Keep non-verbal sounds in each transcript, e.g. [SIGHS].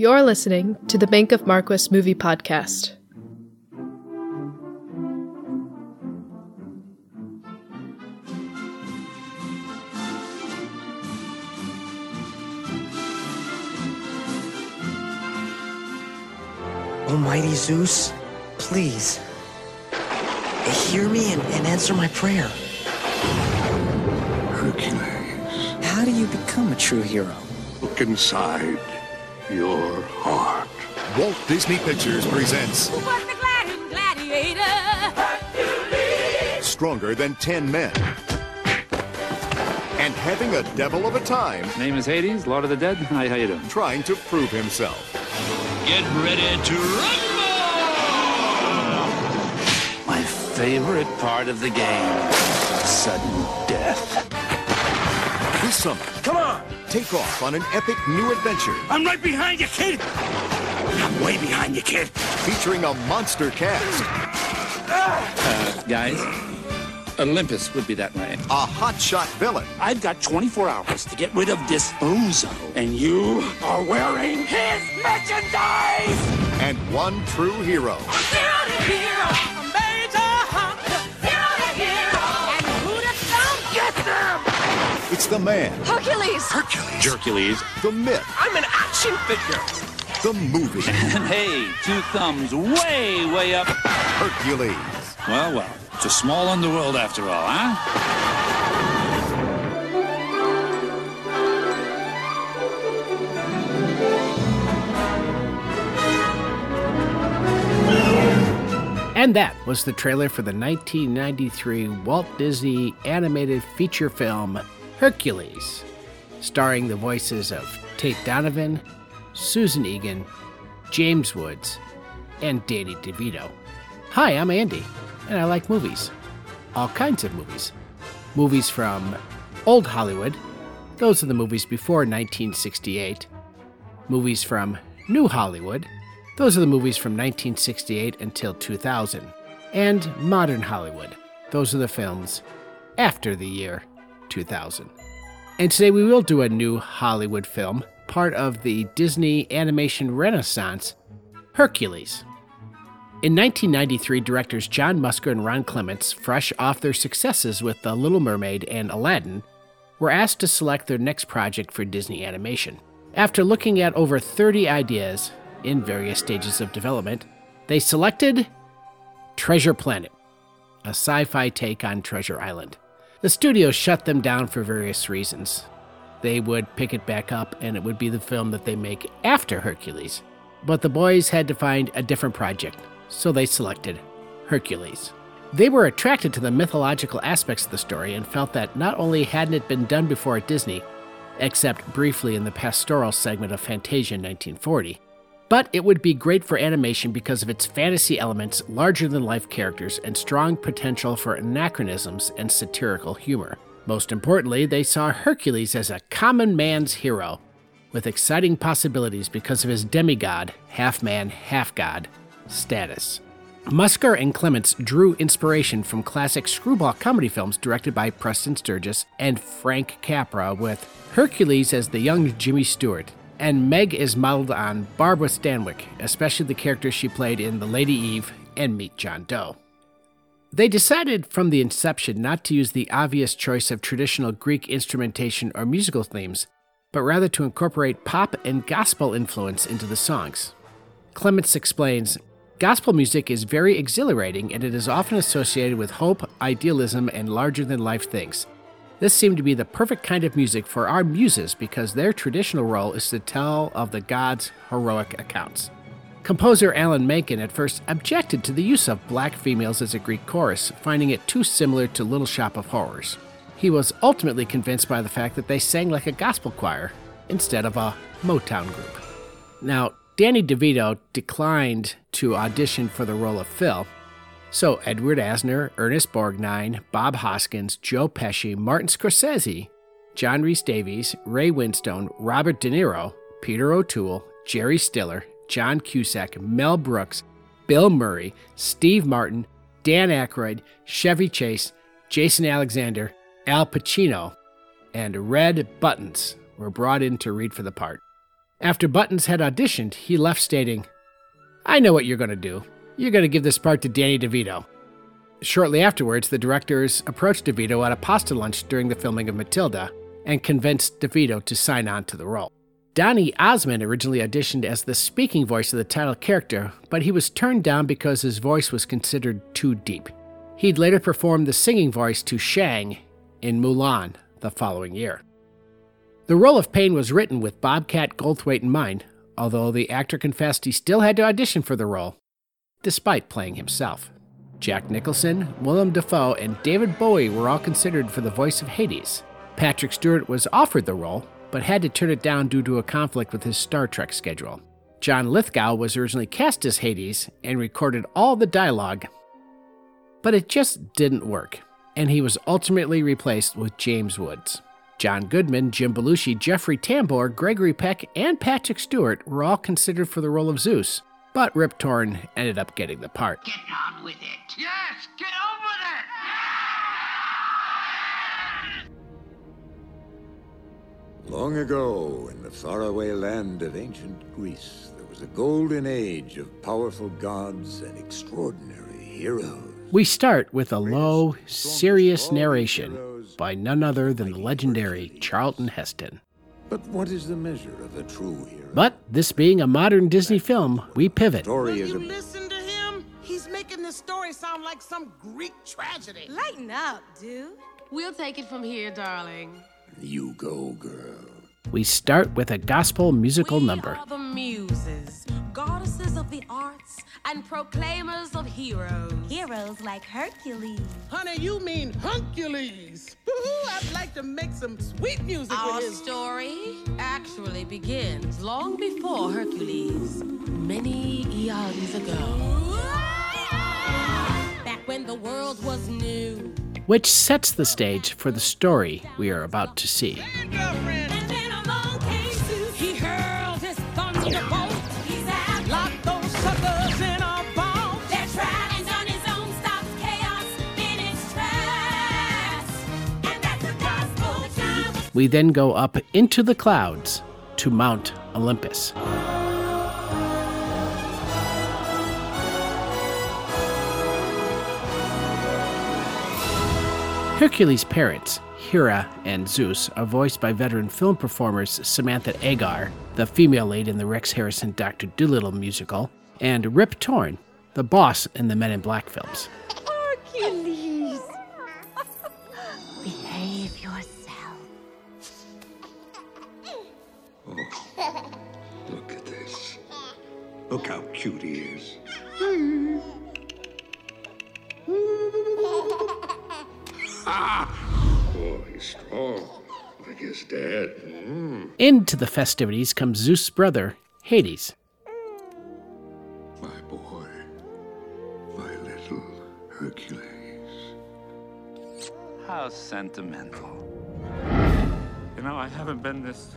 You're listening to the Bank of Marquis Movie Podcast. Almighty Zeus, please, hear me and, and answer my prayer. Hercules, How do you become a true hero? look inside your heart. Walt Disney Pictures presents Who was the gladi- gladiator? Stronger Than 10 Men. And having a devil of a time Name is Hades, Lord of the Dead. Hi, how you doing? trying to prove himself. Get ready to rumble! My favorite part of the game sudden death. This summer, come on! Take off on an epic new adventure I'm right behind you, kid! I'm way behind you, kid. featuring a monster cast, Uh, Guys, Olympus would be that way. a hotshot villain, I've got 24 hours to get rid of this bozo, and you are wearing his merchandise! and one true hero. Zero to hero, major It's the man, Hercules. Hercules. Hercules. the myth, I'm an action figure. the movie. [LAUGHS] And hey, two thumbs way, way up. Hercules. Well, well, it's a small underworld after all, huh? And that was the trailer for the 1993 Walt Disney animated feature film Hercules, starring the voices of Tate Donovan, Susan Egan, James Woods, and Danny DeVito. Hi, I'm Andy, and I like movies. All kinds of movies. Movies from old Hollywood, those are the movies before 1968. Movies from New Hollywood, those are the movies from 1968 until 2000. And Modern Hollywood, those are the films after the year 2000. And today we will do a new Hollywood film, part of the Disney animation renaissance, Hercules. In 1993, directors John Musker and Ron Clements, fresh off their successes with The Little Mermaid and Aladdin, were asked to select their next project for Disney animation. After looking at over 30 ideas in various stages of development, they selected Treasure Planet, a sci fi take on Treasure Island. The studio shut them down for various reasons. They would pick it back up and it would be the film that they make after Hercules. But the boys had to find a different project, so they selected Hercules. They were attracted to the mythological aspects of the story and felt that not only hadn't it been done before at Disney, except briefly in the pastoral segment of Fantasia in 1940, but it would be great for animation because of its fantasy elements, larger than life characters, and strong potential for anachronisms and satirical humor. Most importantly, they saw Hercules as a common man's hero, with exciting possibilities because of his demigod, half man, half god status. Musker and Clements drew inspiration from classic screwball comedy films directed by Preston Sturges and Frank Capra, with Hercules as the young Jimmy Stewart, and Meg is modeled on Barbara Stanwyck, especially the character she played in The Lady Eve and Meet John Doe. They decided from the inception not to use the obvious choice of traditional Greek instrumentation or musical themes, but rather to incorporate pop and gospel influence into the songs. Clements explains Gospel music is very exhilarating and it is often associated with hope, idealism, and larger than life things. This seemed to be the perfect kind of music for our muses because their traditional role is to tell of the gods' heroic accounts. Composer Alan Menken at first objected to the use of black females as a Greek chorus, finding it too similar to Little Shop of Horrors. He was ultimately convinced by the fact that they sang like a gospel choir instead of a Motown group. Now, Danny DeVito declined to audition for the role of Phil, so Edward Asner, Ernest Borgnine, Bob Hoskins, Joe Pesci, Martin Scorsese, John Rhys Davies, Ray Winstone, Robert De Niro, Peter O'Toole, Jerry Stiller, John Cusack, Mel Brooks, Bill Murray, Steve Martin, Dan Aykroyd, Chevy Chase, Jason Alexander, Al Pacino, and Red Buttons were brought in to read for the part. After Buttons had auditioned, he left stating, I know what you're going to do. You're going to give this part to Danny DeVito. Shortly afterwards, the directors approached DeVito at a pasta lunch during the filming of Matilda and convinced DeVito to sign on to the role. Donny Osmond originally auditioned as the speaking voice of the title character, but he was turned down because his voice was considered too deep. He'd later perform the singing voice to Shang in Mulan the following year. The role of Pain was written with Bobcat Goldthwait in mind, although the actor confessed he still had to audition for the role, despite playing himself. Jack Nicholson, Willem Dafoe, and David Bowie were all considered for the voice of Hades. Patrick Stewart was offered the role, but had to turn it down due to a conflict with his Star Trek schedule. John Lithgow was originally cast as Hades and recorded all the dialogue, but it just didn't work, and he was ultimately replaced with James Woods. John Goodman, Jim Belushi, Jeffrey Tambor, Gregory Peck, and Patrick Stewart were all considered for the role of Zeus, but Rip Torn ended up getting the part. Get on with it. Yes, get on with it! Long ago, in the faraway land of ancient Greece, there was a golden age of powerful gods and extraordinary heroes. We start with a low, serious narration by none other than the legendary Charlton Heston. But what is the measure of a true hero? But this being a modern Disney film, we pivot. Story is You a listen to him? He's making this story sound like some Greek tragedy. Lighten up, dude. We'll take it from here, darling. you go, girl. We start with a gospel musical we number. are the muses, goddesses of the arts, and proclaimers of heroes. Heroes like Hercules. Honey, you mean Hercules. Woo-hoo, I'd like to make some sweet music Our with his story actually begins long before Hercules, many eons ago. Back when the world was new. which sets the stage for the story we are about to see. We then go up into the clouds to Mount Olympus. Hercules' parents, Hera and Zeus, are voiced by veteran film performers Samantha Eggar, the female lead in the Rex Harrison Dr. Dolittle musical, and Rip Torn, the boss in the Men in Black films. Look at this. Look how cute he is. [LAUGHS] Oh, he's strong. Like his dad. Mm. Into the festivities comes Zeus' brother, Hades. My boy. My little Hercules. How sentimental. You know, I haven't been this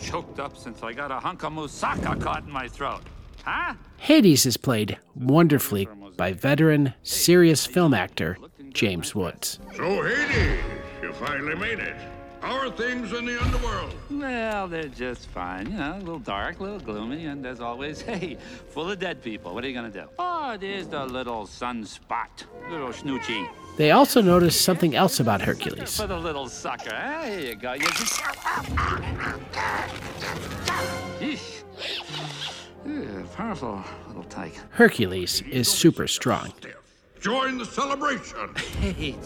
choked up since I got a hunk of moussaka caught in my throat. Huh? Hades is played wonderfully by veteran, serious film actor James Woods. So, Hades, you finally made it. How are things in the underworld? Well, they're just fine. You know, a little dark, a little gloomy, and as always, [LAUGHS] hey, full of dead people. What are you gonna do? Oh, there's the little sunspot, little snoochie. They also noticed something else about Hercules. For the little sucker. Ah, here you go. You just... Yeesh. Powerful little tyke. Hercules is super strong. Join the celebration. [LAUGHS] Hey,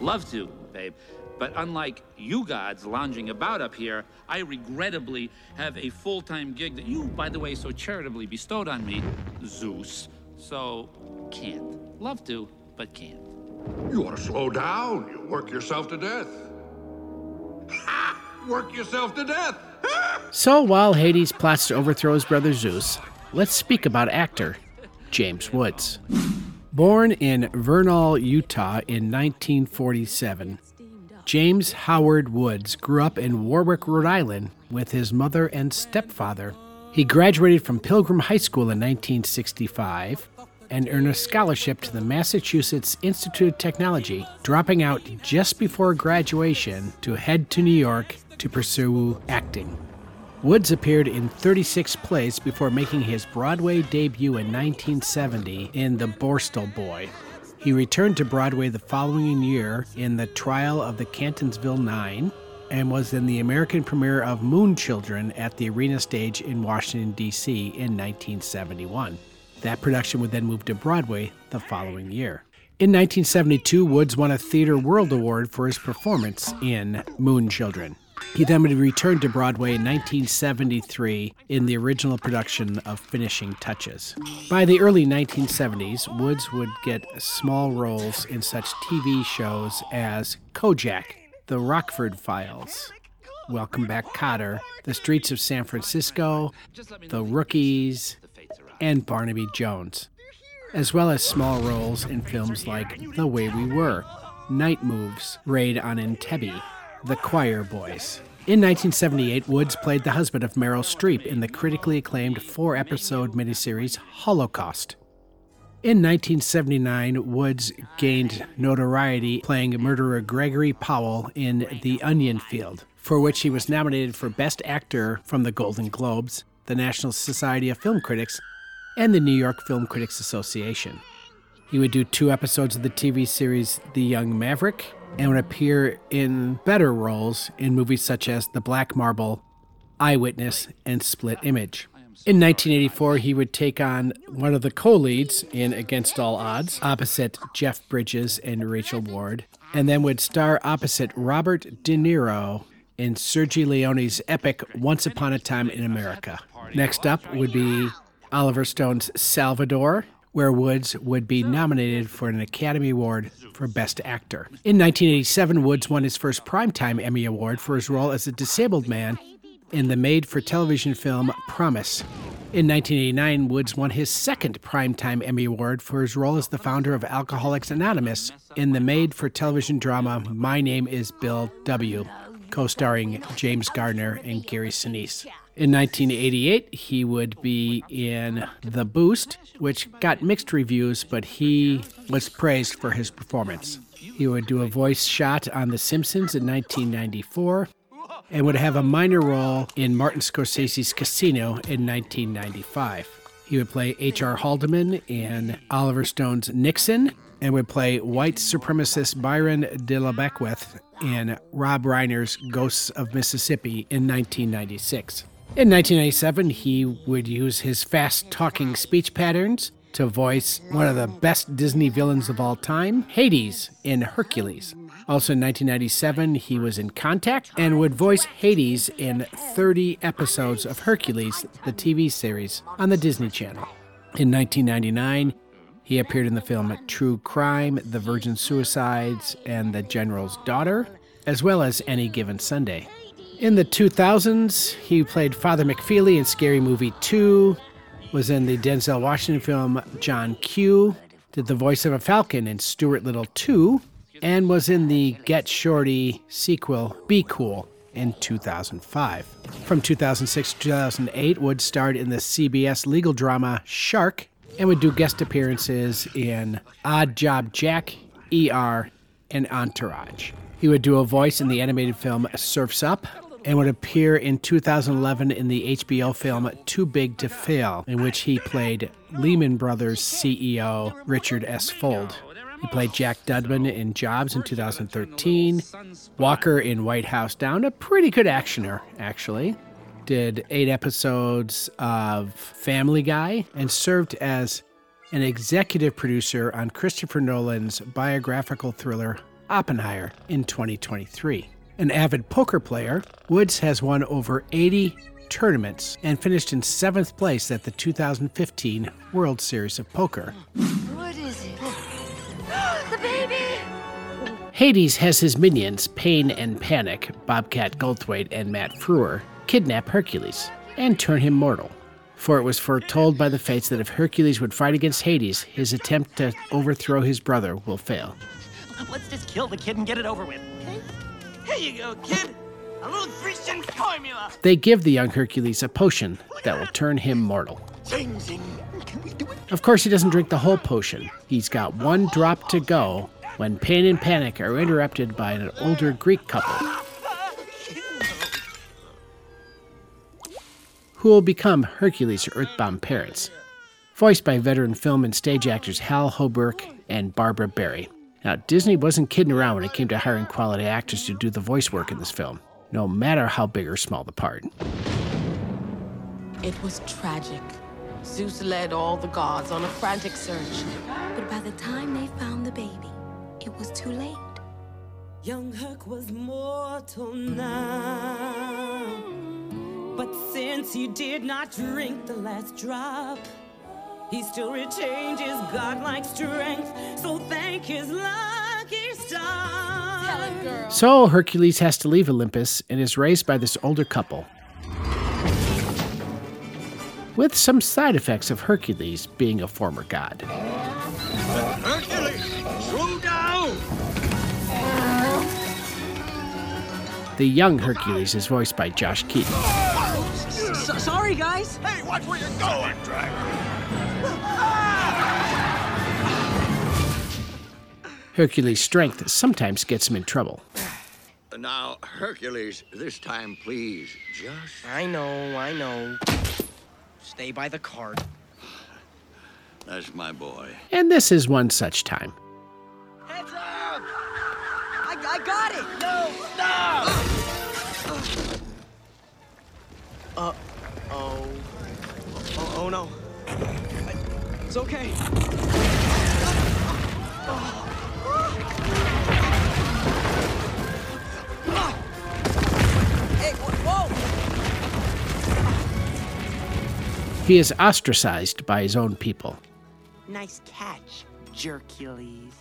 love to, babe. But unlike you gods lounging about up here, I regrettably have a full time gig that you, by the way, so charitably bestowed on me, Zeus. So, can't. Love to, but can't. You ought to slow down. You work yourself to death. Work yourself to death. So while Hades plots to overthrow his brother Zeus, let's speak about actor James Woods. Born in Vernal, Utah in 1947, James Howard Woods grew up in Warwick, Rhode Island with his mother and stepfather. He graduated from Pilgrim High School in 1965 and earn a scholarship to the Massachusetts Institute of Technology, dropping out just before graduation to head to New York to pursue acting. Woods appeared in 36 plays before making his Broadway debut in 1970 in The Borstal Boy. He returned to Broadway the following year in The Trial of the Catonsville Nine and was in the American premiere of Moon Children at the Arena Stage in Washington, D.C. in 1971. That production would then move to Broadway the following year. In 1972, Woods won a Theatre World Award for his performance in Moon Children. He then would return to Broadway in 1973 in the original production of Finishing Touches. By the early 1970s, Woods would get small roles in such TV shows as Kojak, The Rockford Files, Welcome Back Kotter, The Streets of San Francisco, The Rookies, and Barnaby Jones, as well as small roles in films like The Way We Were, Night Moves, Raid on Entebbe, The Choir Boys. In 1978, Woods played the husband of Meryl Streep in the critically acclaimed four episode miniseries Holocaust. In 1979, Woods gained notoriety playing murderer Gregory Powell in The Onion Field, for which he was nominated for Best Actor from the Golden Globes, the National Society of Film Critics, and the New York Film Critics Association. He would do two episodes of the TV series The Young Maverick and would appear in better roles in movies such as The Black Marble, Eyewitness, and Split Image. In 1984, he would take on one of the co leads in Against All Odds, opposite Jeff Bridges and Rachel Ward, and then would star opposite Robert De Niro in Sergio Leone's epic Once Upon a Time in America. Next up would be Oliver Stone's Salvador, where Woods would be nominated for an Academy Award for Best Actor. In 1987, Woods won his first Primetime Emmy Award for his role as a disabled man in the made for television film Promise. In 1989, Woods won his second Primetime Emmy Award for his role as the founder of Alcoholics Anonymous in the made for television drama My Name is Bill W., co starring James Garner and Gary Sinise. In 1988, he would be in The Boost, which got mixed reviews, but he was praised for his performance. He would do a voice shot on The Simpsons in 1994 and would have a minor role in Martin Scorsese's Casino in 1995. He would play H.R. Haldeman in Oliver Stone's Nixon and would play white supremacist Byron de la Beckwith in Rob Reiner's Ghosts of Mississippi in 1996. In 1997, he would use his fast talking speech patterns to voice one of the best Disney villains of all time, Hades, in Hercules. Also in 1997, he was in Contact and would voice Hades in 30 episodes of Hercules, the TV series, on the Disney Channel. In 1999, he appeared in the film True Crime, The Virgin Suicides, and The General's Daughter, as well as Any Given Sunday. In the 2000s, he played Father McFeely in Scary Movie 2, was in the Denzel Washington film John Q, did the voice of a falcon in Stuart Little 2, and was in the Get Shorty sequel Be Cool in 2005. From 2006 to 2008, Wood starred in the CBS legal drama Shark and would do guest appearances in Odd Job Jack, ER, and Entourage. He would do a voice in the animated film Surfs Up and would appear in 2011 in the HBO film Too Big to Fail, in which he played Lehman Brothers CEO Richard S. Fuld. He played Jack Dudman in Jobs in 2013, Walker in White House Down, a pretty good actioner, actually. Did eight episodes of Family Guy and served as an executive producer on Christopher Nolan's biographical thriller Oppenheimer in 2023. An avid poker player, Woods has won over 80 tournaments and finished in seventh place at the 2015 World Series of Poker. What is it? [GASPS] the baby! Hades has his minions, Pain and Panic, Bobcat Goldthwait and Matt Frewer, kidnap Hercules and turn him mortal. For it was foretold by the fates that if Hercules would fight against Hades, his attempt to overthrow his brother will fail. Let's just kill the kid and get it over with. Here you go, kid. A little Christian formula. They give the young Hercules a potion that will turn him mortal. Zing, zing. Can we do it? Of course, he doesn't drink the whole potion. He's got one drop to go when pain and panic are interrupted by an older Greek couple. who will become Hercules' earthbound parents, voiced by veteran film and stage actors Hal Holbrook and Barbara Barrie. Now, Disney wasn't kidding around when it came to hiring quality actors to do the voice work in this film, no matter how big or small the part. It was tragic. Zeus led all the gods on a frantic search. But by the time they found the baby, it was too late. Young Herc was mortal now. But since he did not drink the last drop, he still retained his godlike strength. So thank his lucky star. So Hercules has to leave Olympus and is raised by this older couple. With some side effects of Hercules being a former god. Hercules, slow down! The young Hercules is voiced by Josh Keaton. Oh, sorry, guys. Hey, watch where you're going, driver. Hercules' strength sometimes gets him in trouble. Now, Hercules, this time, please, just. I know, I know. Stay by the cart. That's my boy. And this is one such time. Heads up! I, I got it! No, stop! Uh, oh. Oh, oh no. It's okay. Hey, whoa! He is ostracized by his own people. Nice catch, Jerkules.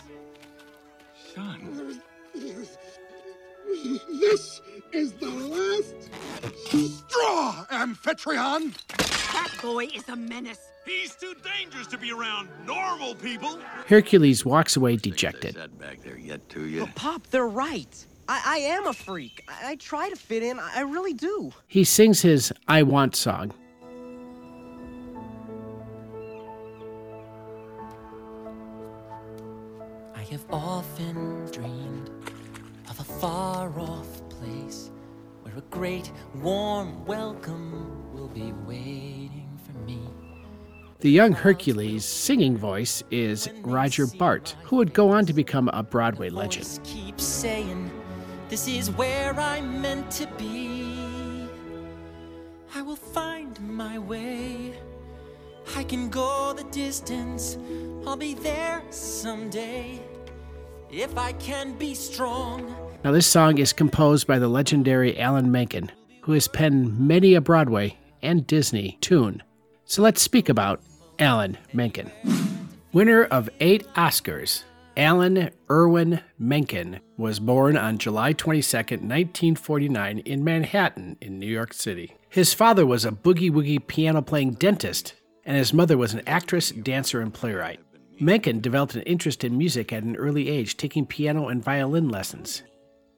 Son. This is the last straw, Amphitryon! That boy is a menace. He's too dangerous to be around normal people. Hercules walks away dejected. That back there yet to you? But Pop, they're right. I, I am a freak. I, I try to fit in. I, I really do. He sings his I Want song. I have often dreamed of a far off place where a great warm welcome will be waiting for me. The young Hercules' singing voice is Roger Bart, who would go on to become a Broadway legend. Saying, This is where I'm meant to be. I will find my way. I can go the distance. I'll be there someday. If I can be strong. Now, this song is composed by the legendary Alan Menken, who has penned many a Broadway and Disney tune. So let's speak about Alan Menken. Winner of eight Oscars, Alan Irwin Menken was born on July 22, 1949, in Manhattan, in New York City. His father was a boogie woogie piano playing dentist, and his mother was an actress, dancer, and playwright. Menken developed an interest in music at an early age, taking piano and violin lessons.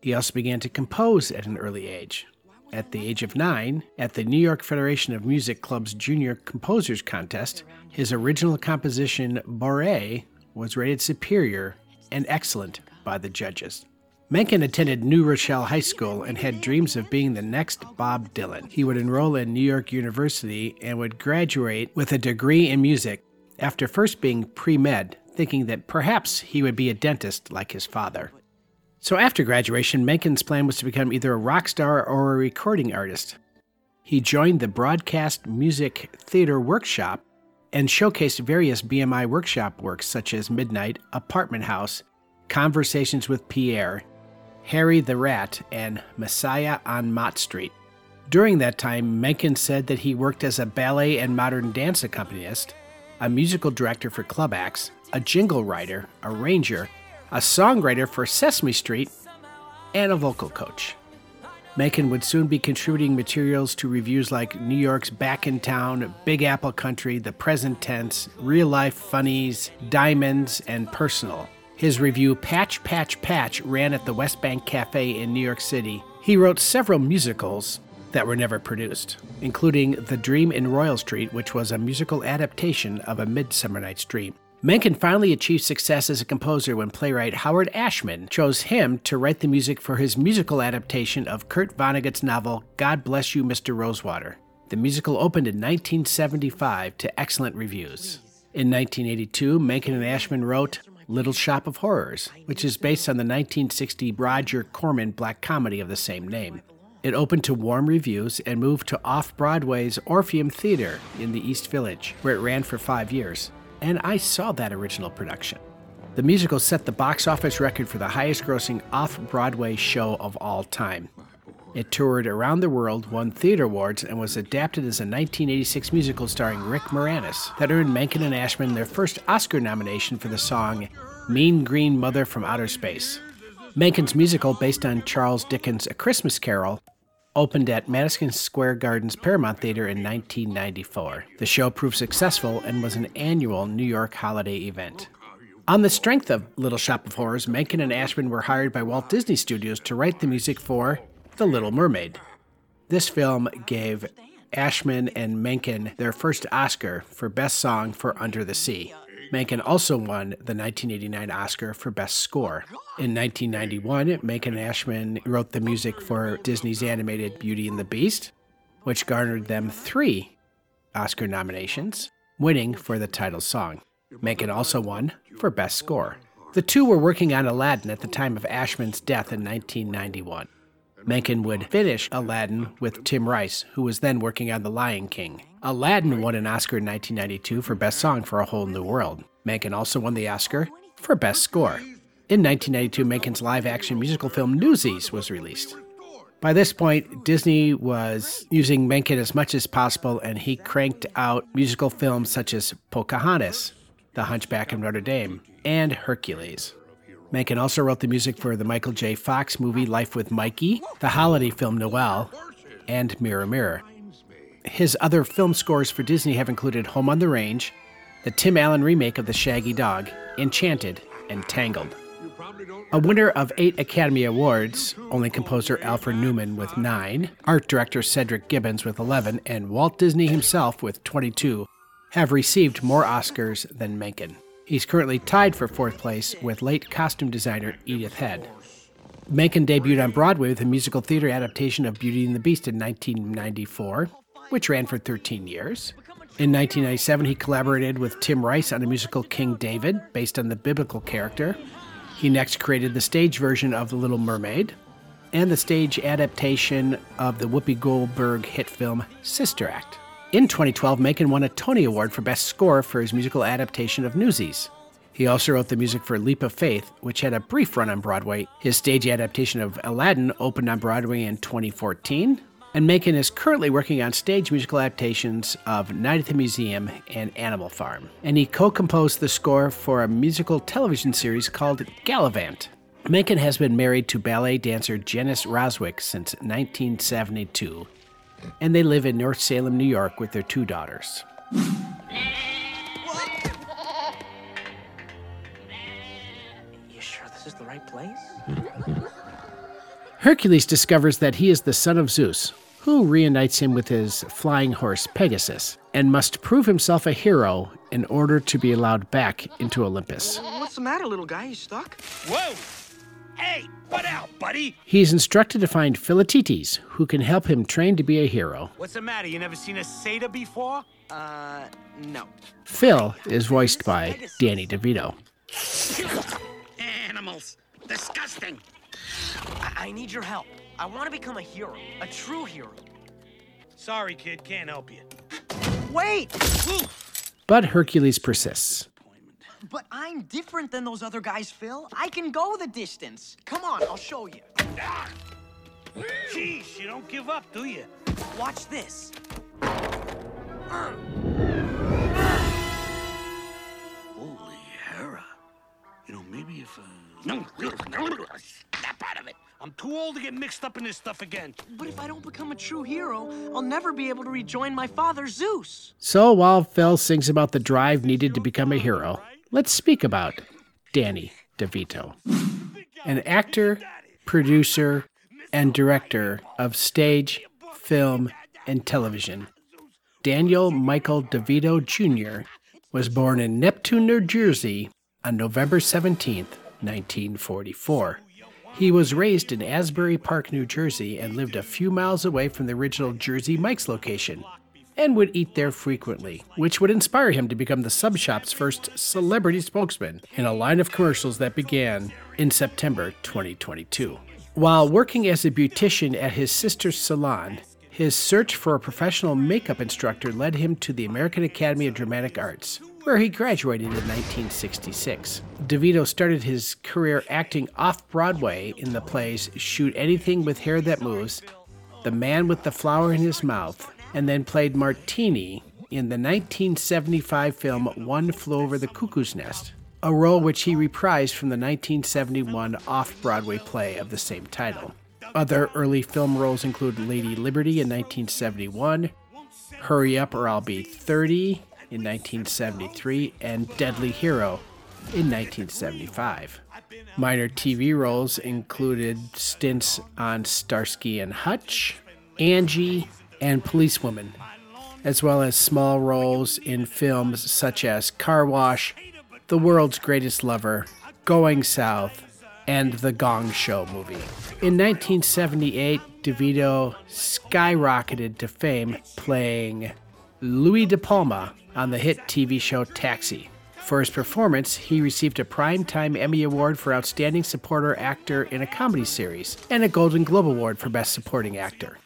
He also began to compose at an early age. At the age of nine, at the New York Federation of Music Club's Junior Composers Contest, his original composition, Bourrée, was rated superior and excellent by the judges. Menken attended New Rochelle High School and had dreams of being the next Bob Dylan. He would enroll in New York University and would graduate with a degree in music after first being pre med, thinking that perhaps he would be a dentist like his father. So after graduation, Menken's plan was to become either a rock star or a recording artist. He joined the Broadcast Music Theater Workshop and showcased various BMI workshop works such as Midnight, Apartment House, Conversations with Pierre, Harry the Rat, and Messiah on Mott Street. During that time, Menken said that he worked as a ballet and modern dance accompanist, a musical director for club acts, a jingle writer, a arranger, a songwriter for Sesame Street, and a vocal coach. Menken would soon be contributing materials to reviews like New York's Back in Town, Big Apple Country, The Present Tense, Real Life Funnies, Diamonds, and Personal. His review Patch Patch Patch ran at the West Bank Cafe in New York City. He wrote several musicals that were never produced, including The Dream in Royal Street, which was a musical adaptation of A Midsummer Night's Dream. Menken finally achieved success as a composer when playwright Howard Ashman chose him to write the music for his musical adaptation of Kurt Vonnegut's novel God Bless You, Mr. Rosewater. The musical opened in 1975 to excellent reviews. In 1982, Menken and Ashman wrote Little Shop of Horrors, which is based on the 1960 Roger Corman black comedy of the same name. It opened to warm reviews and moved to off Broadway's Orpheum Theater in the East Village, where it ran for five years. And I saw that original production. The musical set the box office record for the highest grossing off Broadway show of all time. It toured around the world, won theater awards, and was adapted as a 1986 musical starring Rick Moranis that earned Menken and Ashman their first Oscar nomination for the song Mean Green Mother from Outer Space. Menken's musical, based on Charles Dickens' A Christmas Carol, opened at Madison Square Garden's Paramount Theater in 1994. The show proved successful and was an annual New York holiday event. On the strength of Little Shop of Horrors, Menken and Ashman were hired by Walt Disney Studios to write the music for The Little Mermaid. This film gave Ashman and Menken their first Oscar for Best Song for Under the Sea. Menken also won the 1989 Oscar for Best Score. In 1991, Menken Ashman wrote the music for Disney's animated Beauty and the Beast, which garnered them three Oscar nominations, winning for the title song. Menken also won for Best Score. The two were working on Aladdin at the time of Ashman's death in 1991. Menken would finish Aladdin with Tim Rice, who was then working on The Lion King. Aladdin won an Oscar in 1992 for Best Song for A Whole New World. Menken also won the Oscar for Best Score. In 1992, Menken's live action musical film Newsies was released. By this point, Disney was using Menken as much as possible, and he cranked out musical films such as Pocahontas, The Hunchback of Notre Dame, and Hercules. Menken also wrote the music for the Michael J. Fox movie Life with Mikey, the holiday film Noel, and Mirror Mirror. His other film scores for Disney have included Home on the Range, the Tim Allen remake of The Shaggy Dog, Enchanted, and Tangled. A winner of eight Academy Awards, only composer Alfred Newman with nine, art director Cedric Gibbons with 11, and Walt Disney himself with 22, have received more Oscars than Menken. He's currently tied for fourth place with late costume designer Edith Head. Menken debuted on Broadway with a musical theater adaptation of Beauty and the Beast in 1994, which ran for 13 years. In 1997, he collaborated with Tim Rice on a musical King David, based on the biblical character. He next created the stage version of The Little Mermaid and the stage adaptation of the Whoopi Goldberg hit film Sister Act. In 2012, Menken won a Tony Award for Best Score for his musical adaptation of Newsies. He also wrote the music for Leap of Faith, which had a brief run on Broadway. His stage adaptation of Aladdin opened on Broadway in 2014. And Menken is currently working on stage musical adaptations of Night at the Museum and Animal Farm. And he co composed the score for a musical television series called Gallivant. Menken has been married to ballet dancer Janis Roswick since 1972, and they live in North Salem, New York with their two daughters. You sure this is the right place? Mm-hmm. Hercules discovers that he is the son of Zeus, who reunites him with his flying horse Pegasus, and must prove himself a hero in order to be allowed back into Olympus. What's the matter, little guy? You stuck? Whoa! Hey, butt out, buddy! He is instructed to find Philoctetes, who can help him train to be a hero. What's the matter? You never seen a satyr before? Uh, no. Phil is voiced by Danny DeVito. Animals. Disgusting. I, I need your help. I want to become a hero, a true hero. Sorry, kid. Can't help you. Wait! But Hercules persists. But I'm different than those other guys, Phil. I can go the distance. Come on, I'll show you. Jeez, you don't give up, do you? Watch this. Holy Hera. You know, maybe if, uh... No, Snap out of it. I'm too old to get mixed up in this stuff again. But if I don't become a true hero, I'll never be able to rejoin my father, Zeus. So while Phil sings about the drive needed to become a hero, let's speak about Danny DeVito. An actor, producer, and director of stage, film, and television. Daniel Michael DeVito Jr. was born in Neptune, New Jersey on November 17, 1944. He was raised in Asbury Park, New Jersey, and lived a few miles away from the original Jersey Mike's location, and would eat there frequently, which would inspire him to become the sub shop's first celebrity spokesman in a line of commercials that began in September 2022. While working as a beautician at his sister's salon, his search for a professional makeup instructor led him to the American Academy of Dramatic Arts, where he graduated in 1966. DeVito started his career acting off Broadway in the plays Shoot Anything with Hair That Moves, The Man with the Flower in His Mouth, and then played Martini in the 1975 film One Flew Over the Cuckoo's Nest, a role which he reprised from the 1971 off Broadway play of the same title. Other early film roles include Lady Liberty in 1971, Hurry Up or I'll Be 30 in 1973, and Deadly Hero in 1975. Minor TV roles included stints on Starsky and Hutch, Angie, and Policewoman, as well as small roles in films such as Car Wash, The World's Greatest Lover, Going South, and The Gong Show movie. In 1978, DeVito skyrocketed to fame playing Louis De Palma on the hit TV show Taxi. For his performance, he received a Primetime Emmy Award for Outstanding Supporter Actor in a Comedy Series and a Golden Globe Award for Best Supporting Actor.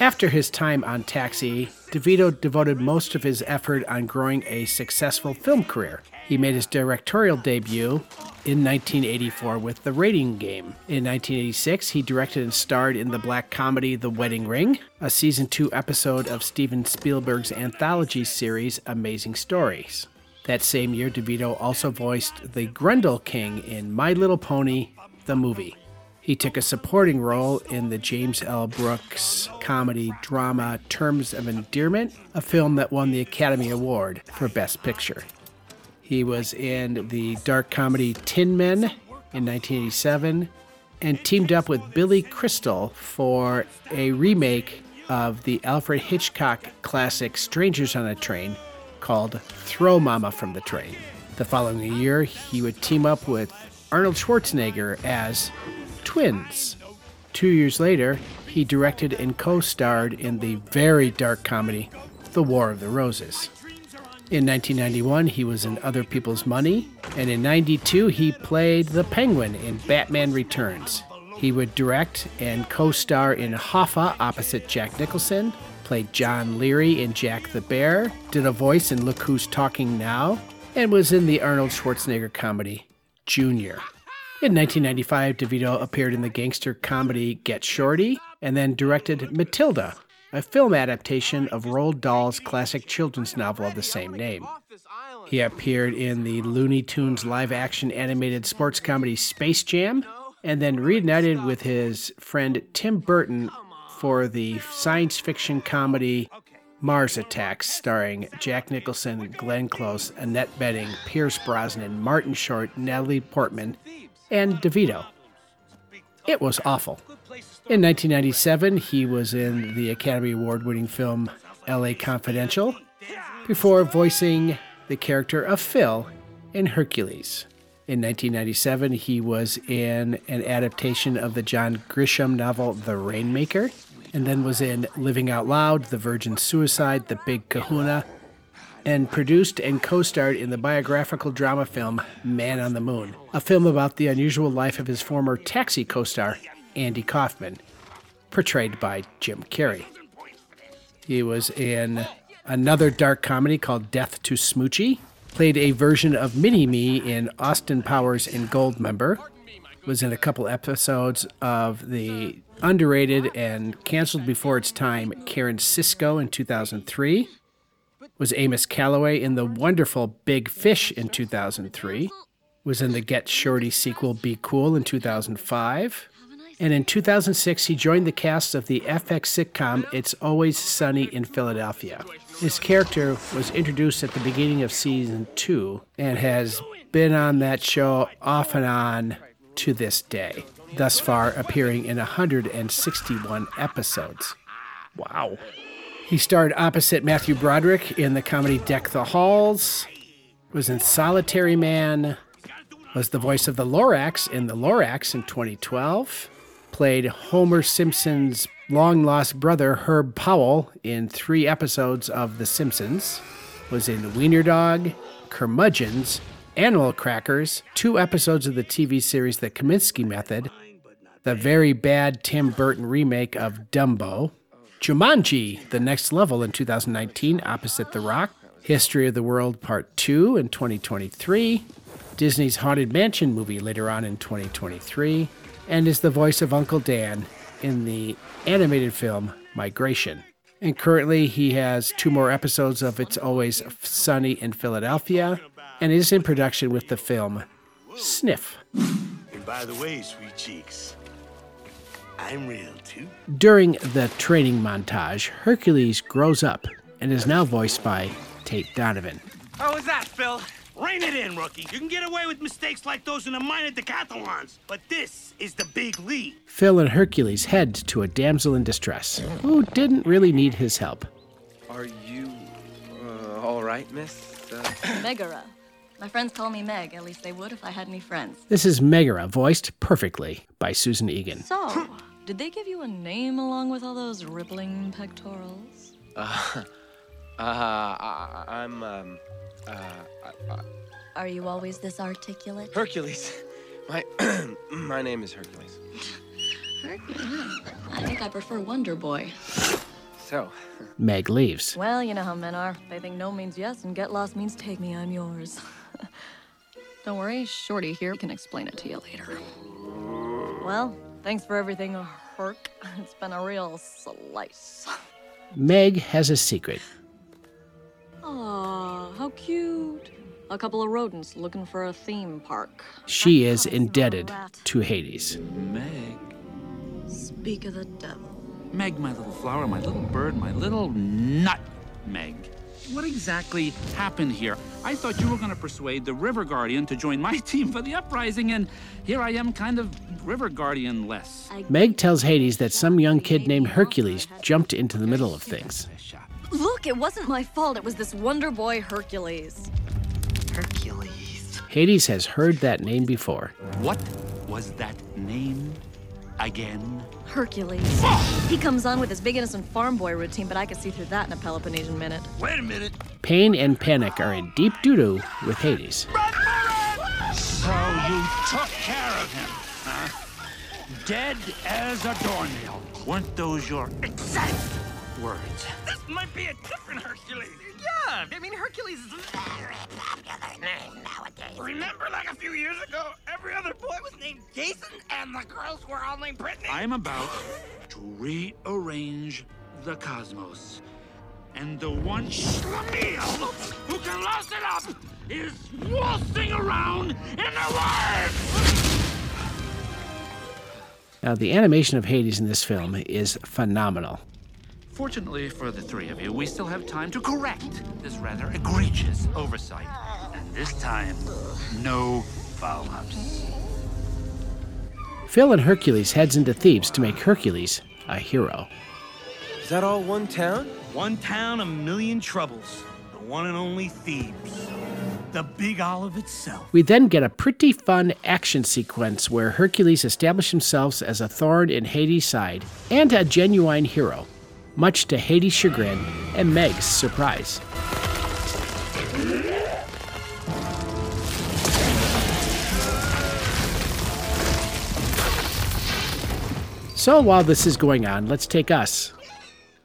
After his time on Taxi, DeVito devoted most of his effort on growing a successful film career. He made his directorial debut in 1984 with The Rating Game. In 1986, he directed and starred in the black comedy The Wedding Ring, a season 2 episode of Steven Spielberg's anthology series Amazing Stories. That same year, DeVito also voiced the Grundle King in My Little Pony, the movie. He took a supporting role in the James L. Brooks comedy drama Terms of Endearment, a film that won the Academy Award for Best Picture. He was in the dark comedy Tin Men in 1987 and teamed up with Billy Crystal for a remake of the Alfred Hitchcock classic Strangers on a Train called Throw Mama from the Train. The following year, he would team up with Arnold Schwarzenegger as Twins. Two years later, he directed and co starred in the very dark comedy The War of the Roses. In 1991, he was in Other People's Money, and in 92, he played the Penguin in Batman Returns. He would direct and co star in Hoffa opposite Jack Nicholson, played John Leary in Jack the Bear, did a voice in Look Who's Talking Now, and was in the Arnold Schwarzenegger comedy Junior. In 1995, DeVito appeared in the gangster comedy Get Shorty and then directed Matilda, a film adaptation of Roald Dahl's classic children's novel of the same name. He appeared in the Looney Tunes live action animated sports comedy Space Jam and then reunited with his friend Tim Burton for the science fiction comedy Mars Attacks, starring Jack Nicholson, Glenn Close, Annette Bening, Pierce Brosnan, Martin Short, Natalie Portman, and DeVito. It was awful. In 1997, he was in the Academy Award winning film LA Confidential before voicing the character of Phil in Hercules. In 1997, he was in an adaptation of the John Grisham novel The Rainmaker, and then was in Living Out Loud, The Virgin Suicide, The Big Kahuna, and produced and co starred in the biographical drama film Man on the Moon, a film about the unusual life of his former taxi co star, Andy Kaufman, portrayed by Jim Carrey. He was in another dark comedy called Death to Smoochy, played a version of Mini Me in Austin Powers and Goldmember, was in a couple episodes of the underrated and canceled before its time Karen Sisco in 2003, was Amos Calloway in the wonderful Big Fish in 2003, was in the Get Shorty sequel Be Cool in 2005, and in 2006 he joined the cast of the FX sitcom It's Always Sunny in Philadelphia. His character was introduced at the beginning of season 2 and has been on that show off and on to this day, thus far appearing in 161 episodes. Wow. He starred opposite Matthew Broderick in the comedy Deck the Halls, was in Solitary Man, was the voice of the Lorax in The Lorax in 2012, played Homer Simpson's long lost brother Herb Powell in three episodes of The Simpsons, was in Wiener Dog, Curmudgeons, Animal Crackers, two episodes of the TV series The Kominsky Method, the very bad Tim Burton remake of Dumbo, Jumanji, The Next Level in 2019, opposite The Rock, History of the World Part 2 in 2023, Disney's Haunted Mansion movie later on in 2023, and is the voice of Uncle Dan in the animated film Migration. And currently, he has two more episodes of It's Always Sunny in Philadelphia, and is in production with the film Sniff. And by the way, sweet cheeks, I'm real too. During the training montage, Hercules grows up and is now voiced by Tate Donovan. How was that, Phil? Rein it in, rookie. You can get away with mistakes like those in the minor decathlons, but this is the big league. Phil and Hercules head to a damsel in distress who didn't really need his help. Are you uh, all right, miss? Uh, [COUGHS] Megara. My friends call me Meg. At least they would if I had any friends. This is Megara, voiced perfectly by Susan Egan. So, did they give you a name along with all those rippling pectorals? uh, [LAUGHS] uh, I, I'm, um, uh, I, I, Are you always this articulate? Hercules. [LAUGHS] My, [CLEARS THROAT] my name is Hercules. Hercules. I think I prefer Wonder Boy. So, Meg leaves. Well, you know how men are. They think no means yes, and get lost means take me, I'm yours. [LAUGHS] Don't worry, Shorty here can explain it to you later. Well, thanks for everything, Herc. [LAUGHS] It's been a real slice. Meg has a secret. Aw, how cute. A couple of rodents looking for a theme park. She is indebted to Hades. Meg. Speak of the devil. Meg, my little flower, my little bird, my little nut, Meg. What exactly happened here? I thought you were going to persuade the River Guardian to join my [LAUGHS] team for the uprising, and here I am, kind of River Guardian less. Meg tells Hades that some young kid named Hercules jumped into the middle of things. Look, it wasn't my fault. It was this Wonder Boy Hercules. Hercules. Hades has heard that name before. What was that name again? Hercules. He comes on with his big innocent farm boy routine, but I could see through that in a Peloponnesian minute. Wait a minute. Pain and panic are in deep doo doo with Hades. So you took care of him, huh? Dead as a doornail. Weren't those your exact words? This might be a different Hercules. Yeah, I mean, Hercules is a very popular name nowadays. Remember, like a few years ago, every other boy was named Jason, and the girls were all named Brittany. I'm about to rearrange the cosmos. And the one schlemiel who can louse it up is waltzing around in the world! Now, the animation of Hades in this film is phenomenal. Fortunately for the three of you, we still have time to correct this rather egregious oversight. And this time, no foul-ups. Phil and Hercules heads into Thebes to make Hercules a hero. is that all one town? One town, a million troubles. The one and only Thebes. The Big Olive itself. We then get a pretty fun action sequence where Hercules establishes himself as a thorn in Hades' side and a genuine hero, much to Hades' chagrin and Meg's surprise. So while this is going on, let's take us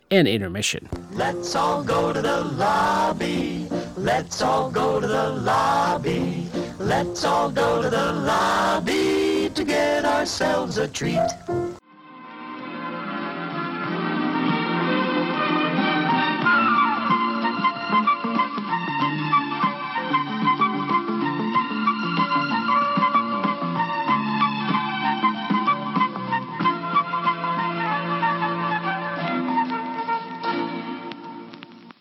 an intermission. Let's all go to the lobby. Let's all go to the lobby. Let's all go to the lobby to get ourselves a treat.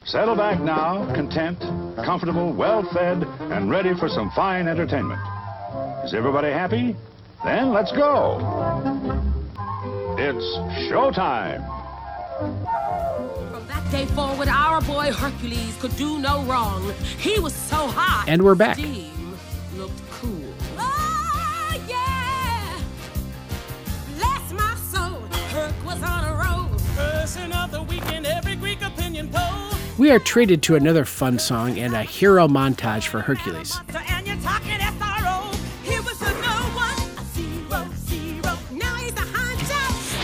Settle back now, content, comfortable, well-fed, and ready for some fine entertainment. Is everybody happy? Then let's go. It's showtime. From that day forward, our boy Hercules could do no wrong. He was so hot, And we're back. Looked cool. Oh, yeah. Bless my soul. Herc was on a roll. Another weekend. We are treated to another fun song and a hero montage for Hercules. And you're talking SRO. He was a no one, a zero, zero. Now he's a huncho.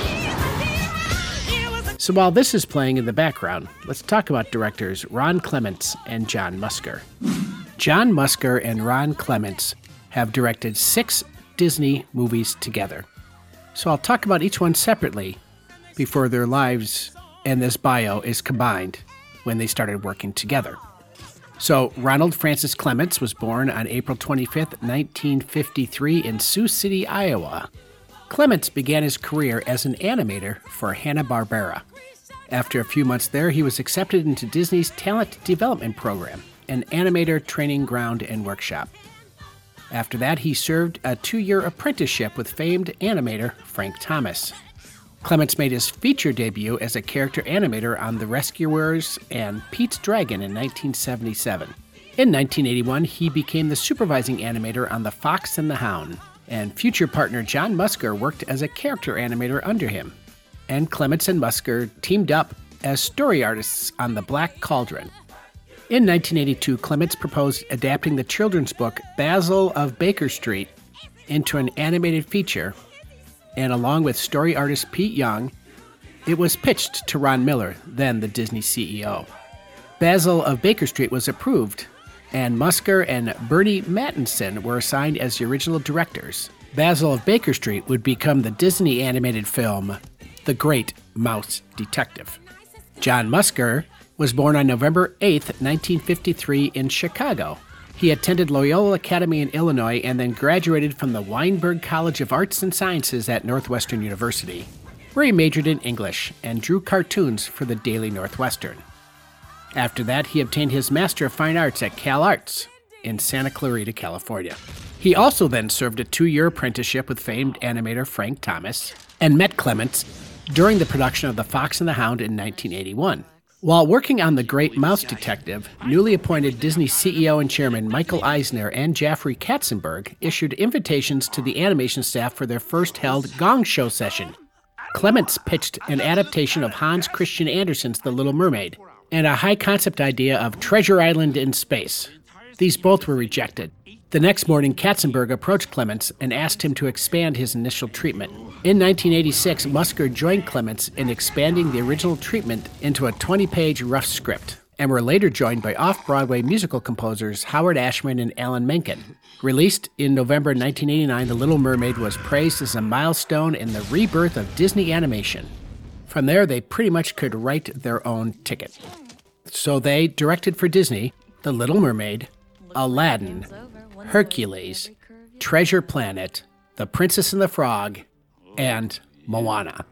He's a hero. He was a So while this is playing in the background, let's talk about directors Ron Clements and John Musker. John Musker and Ron Clements have directed six Disney movies together. So I'll talk about each one separately before their lives and this bio is combined when they started working together. So, Ronald Francis Clements was born on April 25, 1953, in Sioux City, Iowa. Clements began his career as an animator for Hanna-Barbera. After a few months there, he was accepted into Disney's Talent Development Program, an animator training ground and workshop. After that, he served a two year apprenticeship with famed animator Frank Thomas. Clements made his feature debut as a character animator on The Rescuers and Pete's Dragon in 1977. In 1981, he became the supervising animator on The Fox and the Hound, and future partner John Musker worked as a character animator under him. And Clements and Musker teamed up as story artists on The Black Cauldron. In 1982, Clements proposed adapting the children's book Basil of Baker Street into an animated feature and along with story artist Pete Young, it was pitched to Ron Miller, then the Disney CEO. Basil of Baker Street was approved, and Musker and Burny Mattinson were assigned as the original directors. Basil of Baker Street would become the Disney animated film The Great Mouse Detective. John Musker was born on November 8, 1953, in Chicago. He attended Loyola Academy in Illinois and then graduated from the Weinberg College of Arts and Sciences at Northwestern University, where he majored in English and drew cartoons for the Daily Northwestern. After that, he obtained his Master of Fine Arts at Cal Arts in Santa Clarita, California. He also then served a two year apprenticeship with famed animator Frank Thomas and met Clements during the production of The Fox and the Hound in 1981. While working on The Great Mouse Detective, newly appointed Disney CEO and chairman Michael Eisner and Jeffrey Katzenberg issued invitations to the animation staff for their first held Gong Show session. Clements pitched an adaptation of Hans Christian Andersen's The Little Mermaid and a high concept idea of Treasure Island in space. These both were rejected. The next morning, Katzenberg approached Clements and asked him to expand his initial treatment. In 1986, Musker joined Clements in expanding the original treatment into a 20 page rough script, and were later joined by off Broadway musical composers Howard Ashman and Alan Menken. Released in November 1989, The Little Mermaid was praised as a milestone in the rebirth of Disney animation. From there, they pretty much could write their own ticket. So they directed for Disney The Little Mermaid, Aladdin, Hercules, Treasure Planet, The Princess and the Frog, and Moana.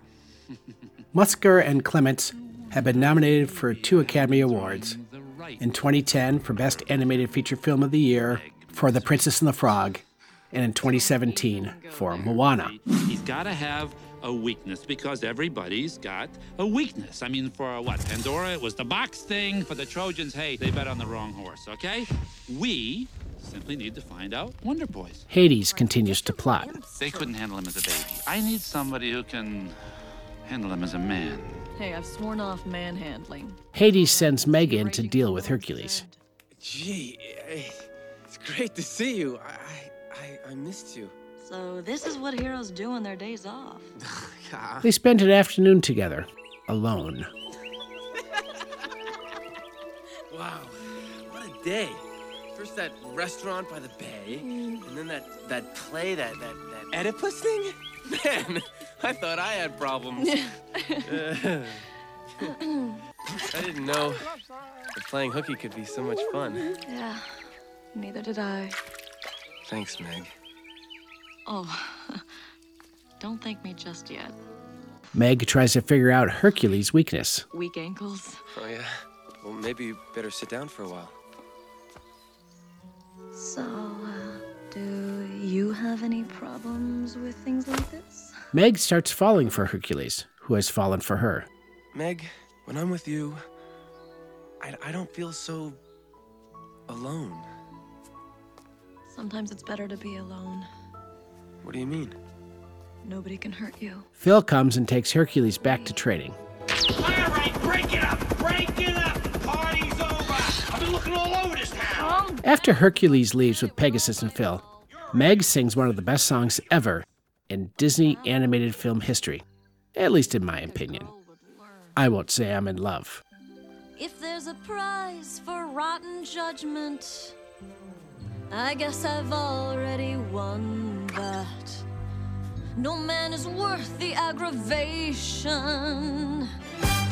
[LAUGHS] Musker and Clements have been nominated for two Academy Awards. In 2010 for Best Animated Feature Film of the Year for The Princess and the Frog, and in 2017 for Moana. He's got to have a weakness because everybody's got a weakness. I mean, for what? Pandora, it was the box thing. For the Trojans, hey, they bet on the wrong horse, okay? We simply need to find out Wonder Boys. Hades continues to plot. They couldn't handle him as a baby. I need somebody who can handle him as a man. Hey, I've sworn off manhandling. Hades sends Meg in to deal with Hercules. Gee, it's great to see you. I, I, I missed you. So this is what heroes do on their days off. [LAUGHS] Ah. They spend an afternoon together, alone. [LAUGHS] Wow, what a day. First that restaurant by the bay, and then that, that play, that, that, that Oedipus thing? Man, [LAUGHS] I thought I had problems. [LAUGHS] Uh, [CLEARS THROAT] I didn't know that playing hooky could be so much fun. yeah, neither did I. Thanks, Meg. Oh, [LAUGHS] don't thank me just yet. Meg tries to figure out Hercules' weakness. Weak ankles. Oh, yeah. Well, maybe you better sit down for a while. So, uh, do you have any problems with things like this? Meg starts falling for Hercules, who has fallen for her. Meg, when I'm with you, I, I don't feel so alone. Sometimes it's better to be alone. What do you mean? Nobody can hurt you. Phil comes and takes Hercules back to training. All right, break it up. Break it up. Looking all over this town. After Hercules leaves with Pegasus and Phil, Meg sings one of the best songs ever in Disney animated film history, at least in my opinion. I won't say I'm in love. If there's a prize for rotten judgment, I guess I've already won that. No man is worth the aggravation.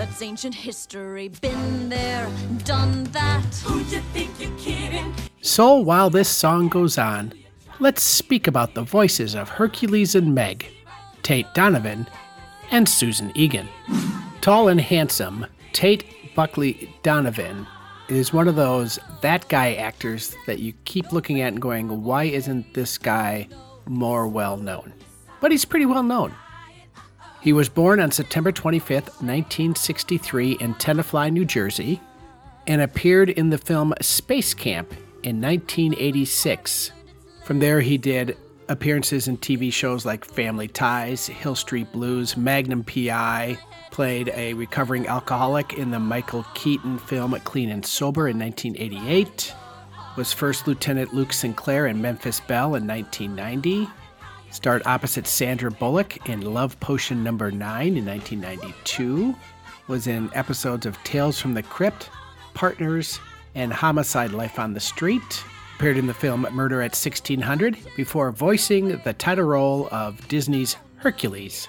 That's ancient history, been there, done that. Who'd you think you're kidding? So while this song goes on, let's speak about the voices of Hercules and Meg, Tate Donovan, and Susan Egan. Tall and handsome, Tate Buckley Donovan is one of those that guy actors that you keep looking at and going, why isn't this guy more well known? But he's pretty well known. He was born on September 25th, 1963, in Tenafly, New Jersey, and appeared in the film Space Camp in 1986. From there, he did appearances in TV shows like Family Ties, Hill Street Blues, Magnum PI, played a recovering alcoholic in the Michael Keaton film Clean and Sober in 1988, was First Lieutenant Luke Sinclair in Memphis Belle in 1990, starred opposite Sandra Bullock in Love Potion Number 9 in 1992, was in episodes of Tales from the Crypt, Partners, and Homicide Life on the Street, appeared in the film Murder at 1600 before voicing the title role of Disney's Hercules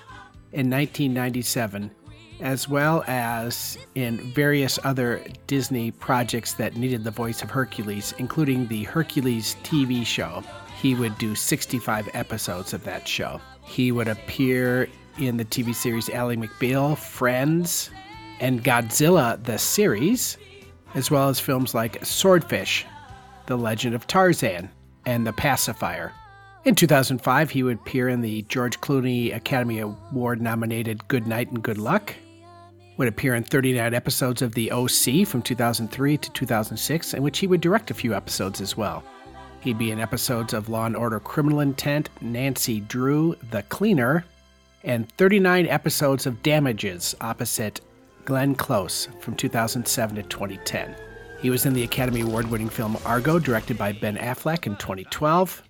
in 1997, as well as in various other Disney projects that needed the voice of Hercules, including the Hercules TV show. He would do 65 episodes of that show. He would appear in the TV series Ally McBeal, Friends, and Godzilla the series, as well as films like Swordfish, The Legend of Tarzan, and The Pacifier. In 2005, he would appear in the George Clooney Academy Award nominated Good Night and Good Luck. Would appear in 39 episodes of The OC from 2003 to 2006, in which he would direct a few episodes as well. He'd be in episodes of Law and Order Criminal Intent, Nancy Drew, The Cleaner, and 39 episodes of Damages opposite Glenn Close from 2007 to 2010. He was in the Academy Award winning film Argo, directed by Ben Affleck in 2012,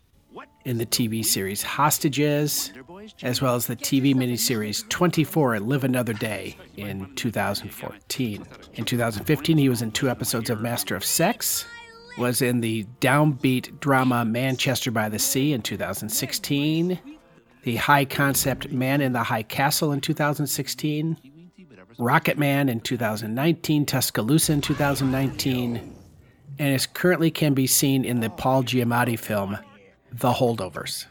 in the TV series Hostages, as well as the TV miniseries 24 Live Another Day in 2014. In 2015, he was in two episodes of Master of Sex, was in the downbeat drama Manchester by the Sea in 2016, the high concept Man in the High Castle in 2016, Rocket Man in 2019, Tuscaloosa in 2019, and is currently can be seen in the Paul Giamatti film The Holdovers.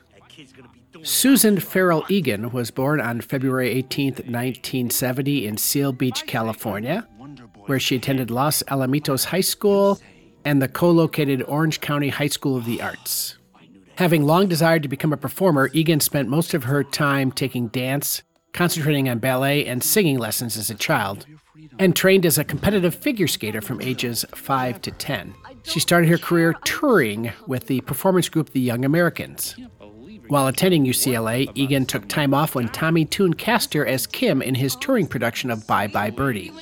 Susan Farrell Egan was born on February 18, 1970, in Seal Beach, California, where she attended Los Alamitos High School and the co located Orange County High School of the Arts. Having long desired to become a performer, Egan spent most of her time taking dance, concentrating on ballet, and singing lessons as a child, and trained as a competitive figure skater from ages 5 to 10. She started her career touring with the performance group The Young Americans. While attending UCLA, Egan took time off when Tommy Tune cast her as Kim in his touring production of Bye Bye Birdie.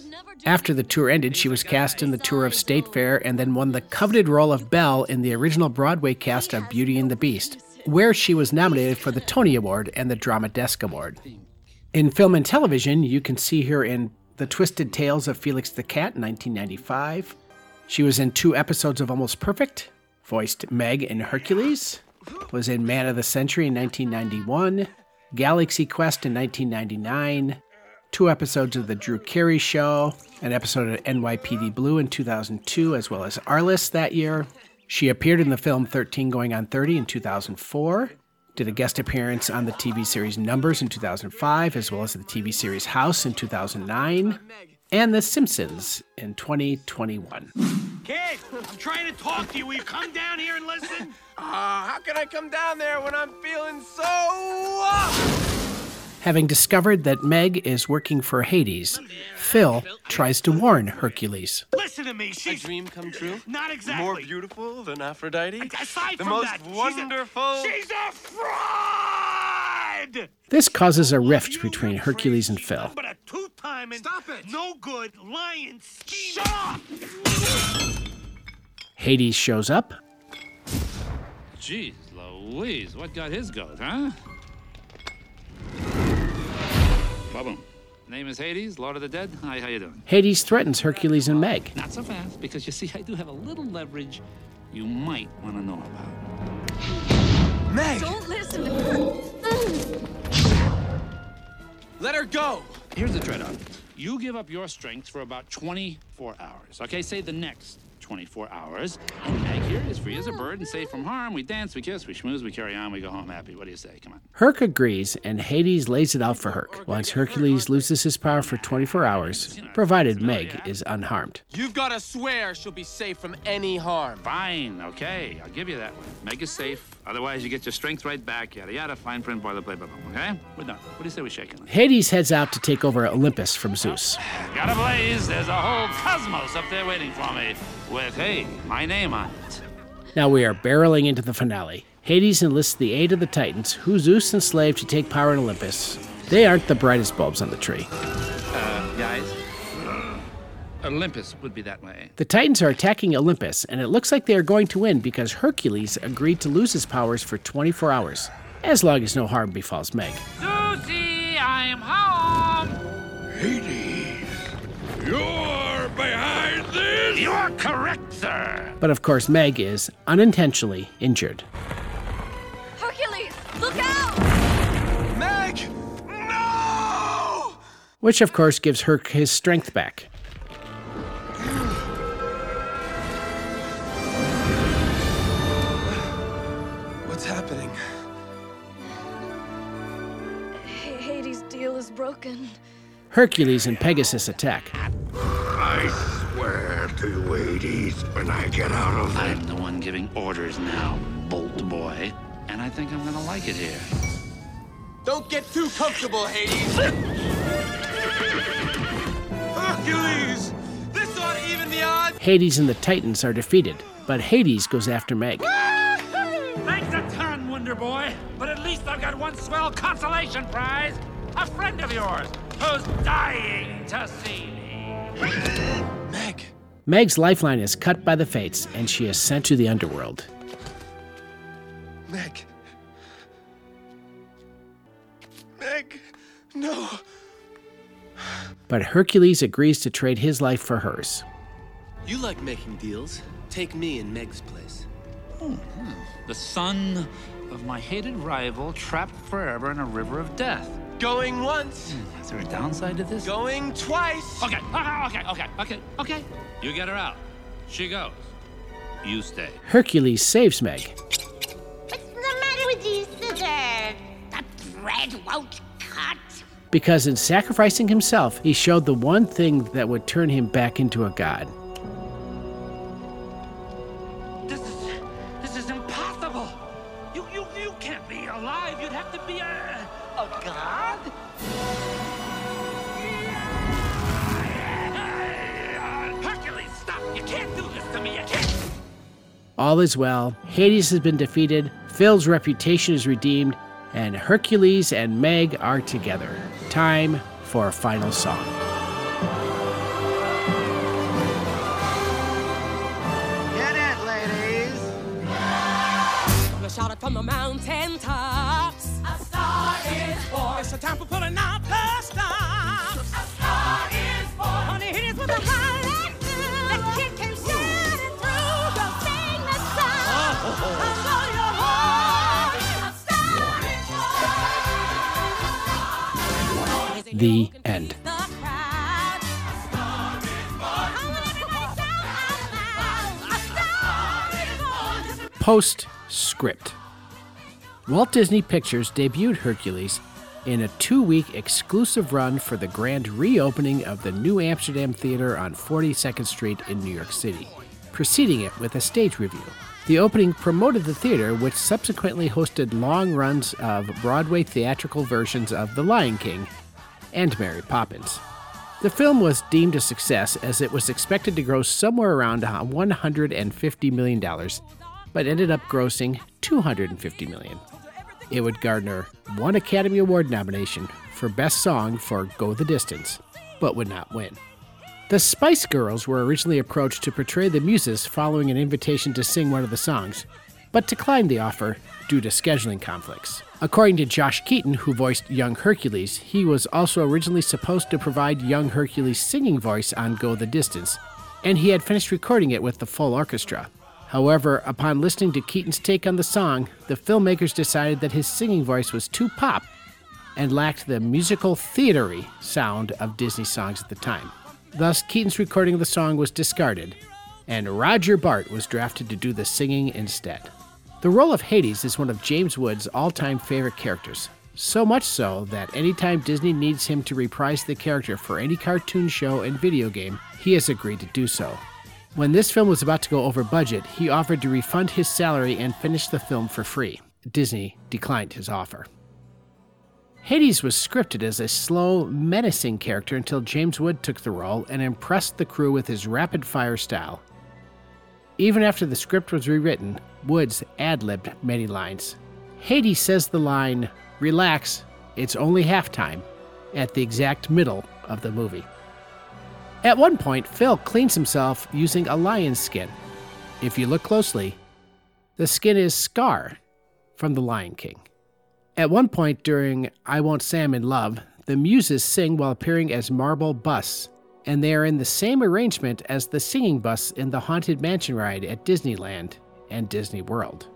After the tour ended, she was cast in the tour of State Fair and then won the coveted role of Belle in the original Broadway cast of Beauty and the Beast, where she was nominated for the Tony Award and the Drama Desk Award. In film and television, you can see her in The Twisted Tales of Felix the Cat in 1995. She was in two episodes of Almost Perfect, voiced Meg in Hercules, was in Man of the Century in 1991, Galaxy Quest in 1999, two episodes of The Drew Carey Show, an episode of NYPD Blue in 2002, as well as Arliss that year. She appeared in the film 13 Going on 30 in 2004, did a guest appearance on the TV series Numbers in 2005, as well as the TV series House in 2009, and The Simpsons in 2021. Kid, I'm trying to talk to you. Will you come down here and listen? Uh, how can I come down there when I'm feeling so up? Having discovered that Meg is working for Hades, Phil tries to warn Hercules. Listen to me. She's a dream come true. Not exactly. More beautiful than Aphrodite. Aside the from most that, she's a- She's a fraud! This causes a rift between Hercules and Phil. But a two-time and Stop it! no good lying scheme. Shut up! Hades shows up, Jeez Louise, what got his goat, huh? Ba-boom. Name is Hades, Lord of the Dead. Hi, how you doing? Hades threatens Hercules and Meg. Not so fast, because you see, I do have a little leverage you might want to know about. Meg! Don't listen to her. [SIGHS] Let her go! Here's the trade-off. You give up your strength for about 24 hours. Okay, say the next 24 hours. And Meg here is free as a bird and safe from harm. We dance, we kiss, we schmooze, we carry on, we go home happy. What do you say? Come on. Herc agrees, and Hades lays it out for Herc, once Hercules loses his power for 24 hours, provided Meg is unharmed. You've got to swear she'll be safe from any harm. Fine, okay, I'll give you that one. Meg is safe. Otherwise, you get your strength right back. Yada yada. Fine print, boilerplate, blah, blah, okay? We're done. What do you say we shake it? Hades heads out to take over Olympus from Zeus. Got a blaze. There's a whole cosmos up there waiting for me with, hey, my name on it. Now we are barreling into the finale. Hades enlists the aid of the Titans, who Zeus enslaved to take power in Olympus. They aren't the brightest bulbs on the tree. Uh, guys? Olympus would be that way. The Titans are attacking Olympus, and it looks like they are going to win because Hercules agreed to lose his powers for 24 hours, as long as no harm befalls Meg. Susie, I'm home. Hades, you're behind this? You're correct, sir. But of course, Meg is unintentionally injured. Hercules, look out! Meg! No! Which of course gives Herc his strength back. What's happening? H- Hades' deal is broken. Hercules and Pegasus attack. I swear to Hades, when I get out of I'm the one giving orders now, Bolt Boy. And I think I'm gonna like it here. Don't get too comfortable, Hades! Hercules! This ought to even the odds! Hades and the Titans are defeated, but Hades goes after Meg. Thanks a ton, Wonder Boy. But at least I've got one swell consolation prize. A friend of yours who's dying to see me. Meg! Meg's lifeline is cut by the fates, and she is sent to the underworld. Meg! Meg! No! But Hercules agrees to trade his life for hers. You like making deals. Take me in Meg's place. Hmm, hmm. The son of my hated rival trapped forever in a river of death. Going once. Hmm, is there a downside to this? Going twice. Okay, okay, okay, okay, okay, okay. You get her out. She goes. You stay. Hercules saves Meg, What's the matter with these scissors? The thread won't cut. because in sacrificing himself, he showed the one thing that would turn him back into a god. All is well, Hades has been defeated, Phil's reputation is redeemed, and Hercules and Meg are together. Time for a final song. Get it, ladies. Gonna shout it from the mountain tops. A star is born. It's a time for pulling out the stops. A star is born. Honey, hit it with a highlight. Is end. Postscript Walt Disney Pictures debuted Hercules in a two week exclusive run for the grand reopening of the New Amsterdam Theater on 42nd Street in New York City, preceding it with a stage revue. The opening promoted the theater, which subsequently hosted long runs of Broadway theatrical versions of The Lion King and Mary Poppins. The film was deemed a success as it was expected to gross somewhere around uh, $150 million, but ended up grossing $250 million. it would garner one Academy Award nomination for Best Song for Go the Distance, but would not win. The Spice Girls were originally approached to portray the Muses following an invitation to sing one of the songs, but declined the offer due to scheduling conflicts. According to Josh Keaton, who voiced young Hercules, he was also originally supposed to provide young Hercules' singing voice on Go the Distance, and he had finished recording it with the full orchestra. However, upon listening to Keaton's take on the song, the filmmakers decided that his singing voice was too pop and lacked the musical theatery sound of Disney songs at the time. Thus, Keaton's recording of the song was discarded, and Roger Bart was drafted to do the singing instead. The role of Hades is one of James Woods' all time favorite characters, so much so that anytime Disney needs him to reprise the character for any cartoon show and video game, he has agreed to do so. When this film was about to go over budget, he offered to refund his salary and finish the film for free. Disney declined his offer. Hades was scripted as a slow, menacing character until James Wood took the role and impressed the crew with his rapid fire style. Even after the script was rewritten, Woods ad libbed many lines. Hades says the line, Relax, it's only halftime, at the exact middle of the movie. At one point, Phil cleans himself using a lion's skin. If you look closely, the skin is Scar from The Lion King. At one point during I Won't Say I'm in Love, the muses sing while appearing as marble busts, and they are in the same arrangement as the singing bus in the Haunted Mansion ride at Disneyland and Disney World.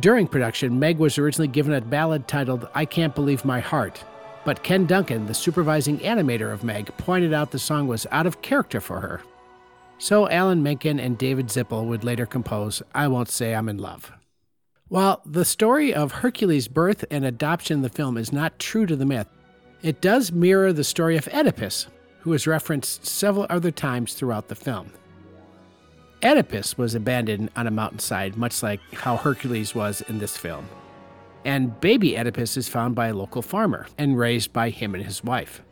During production, Meg was originally given a ballad titled I Can't Believe My Heart, but Ken Duncan, the supervising animator of Meg, pointed out the song was out of character for her. So Alan Menken and David Zippel would later compose I Won't Say I'm in Love. While the story of Hercules' birth and adoption in the film is not true to the myth, it does mirror the story of Oedipus, who is referenced several other times throughout the film. Oedipus was abandoned on a mountainside, much like how Hercules was in this film. And baby Oedipus is found by a local farmer and raised by him and his wife.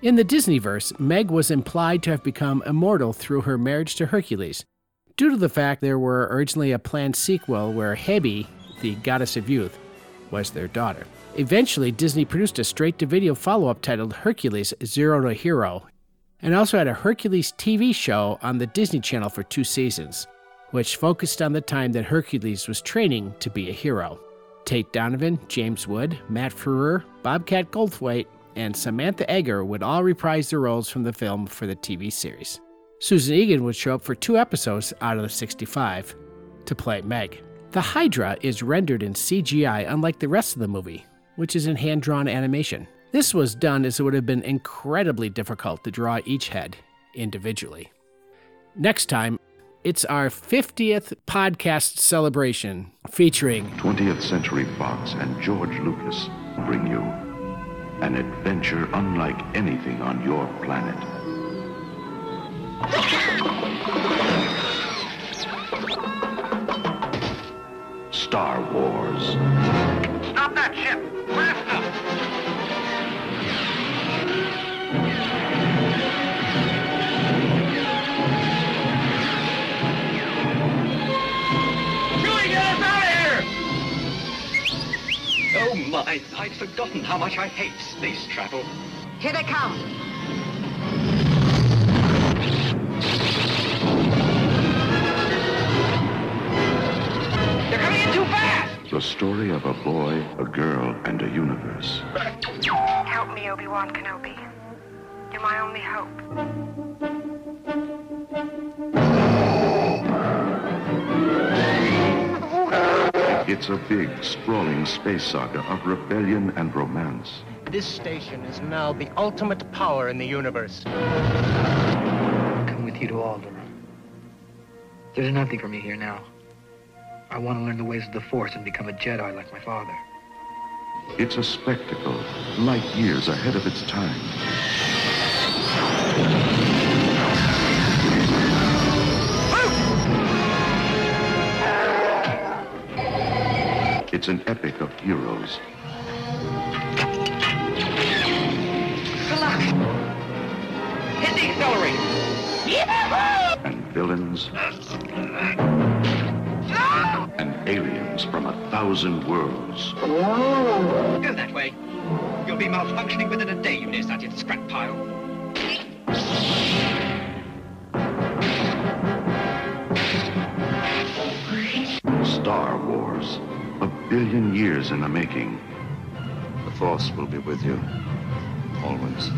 In the Disneyverse, Meg was implied to have become immortal through her marriage to Hercules, due to the fact there were originally a planned sequel where Hebe, the goddess of youth, was their daughter. Eventually, Disney produced a straight to video follow up titled Hercules Zero to Hero, and also had a Hercules TV show on the Disney Channel for two seasons, which focused on the time that Hercules was training to be a hero. Tate Donovan, James Wood, Matt Frewer, Bobcat Goldthwait, and Samantha Eggar would all reprise their roles from the film for the TV series. Susan Egan would show up for two episodes out of the 65 to play Meg. The Hydra is rendered in CGI, unlike the rest of the movie, which is in hand drawn animation. This was done as it would have been incredibly difficult to draw each head individually. Next time, it's our 50th podcast celebration featuring 20th Century Fox and George Lucas bring you an adventure unlike anything on your planet. Star Wars. Stop that ship! Faster! Here! Oh my, I'd forgotten how much I hate space travel. Here they come. They're coming in too fast! The story of a boy, a girl, and a universe. Help me, Obi-Wan Kenobi. You're my only hope. It's a big, sprawling space saga of rebellion and romance. This station is now the ultimate power in the universe. come with you to Alderaan. There's nothing for me here now. I want to learn the ways of the Force and become a Jedi like my father. It's a spectacle, light years ahead of its time. It's an epic of heroes Good luck! Hit the accelerator! Yahoo! and villains and aliens from a thousand worlds. Go that way. You'll be malfunctioning within a day, you nearsighted scrap pile. Billion years in the making. The Force will be with you. Always.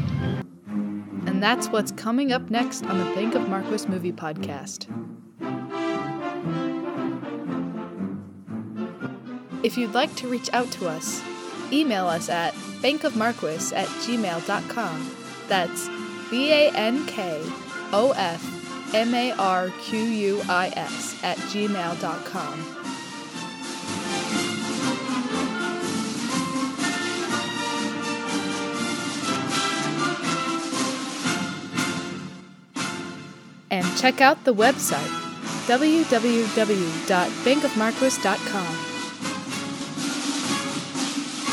And that's what's coming up next on the Bank of Marquis Movie Podcast. If you'd like to reach out to us, email us at bankofmarquis at gmail.com. That's B A N K O F M A R Q U I S at gmail.com. check out the website www.bankofmarquis.com.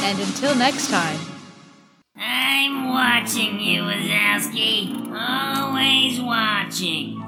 And until next time, I'm watching you, Wazowski. Always watching.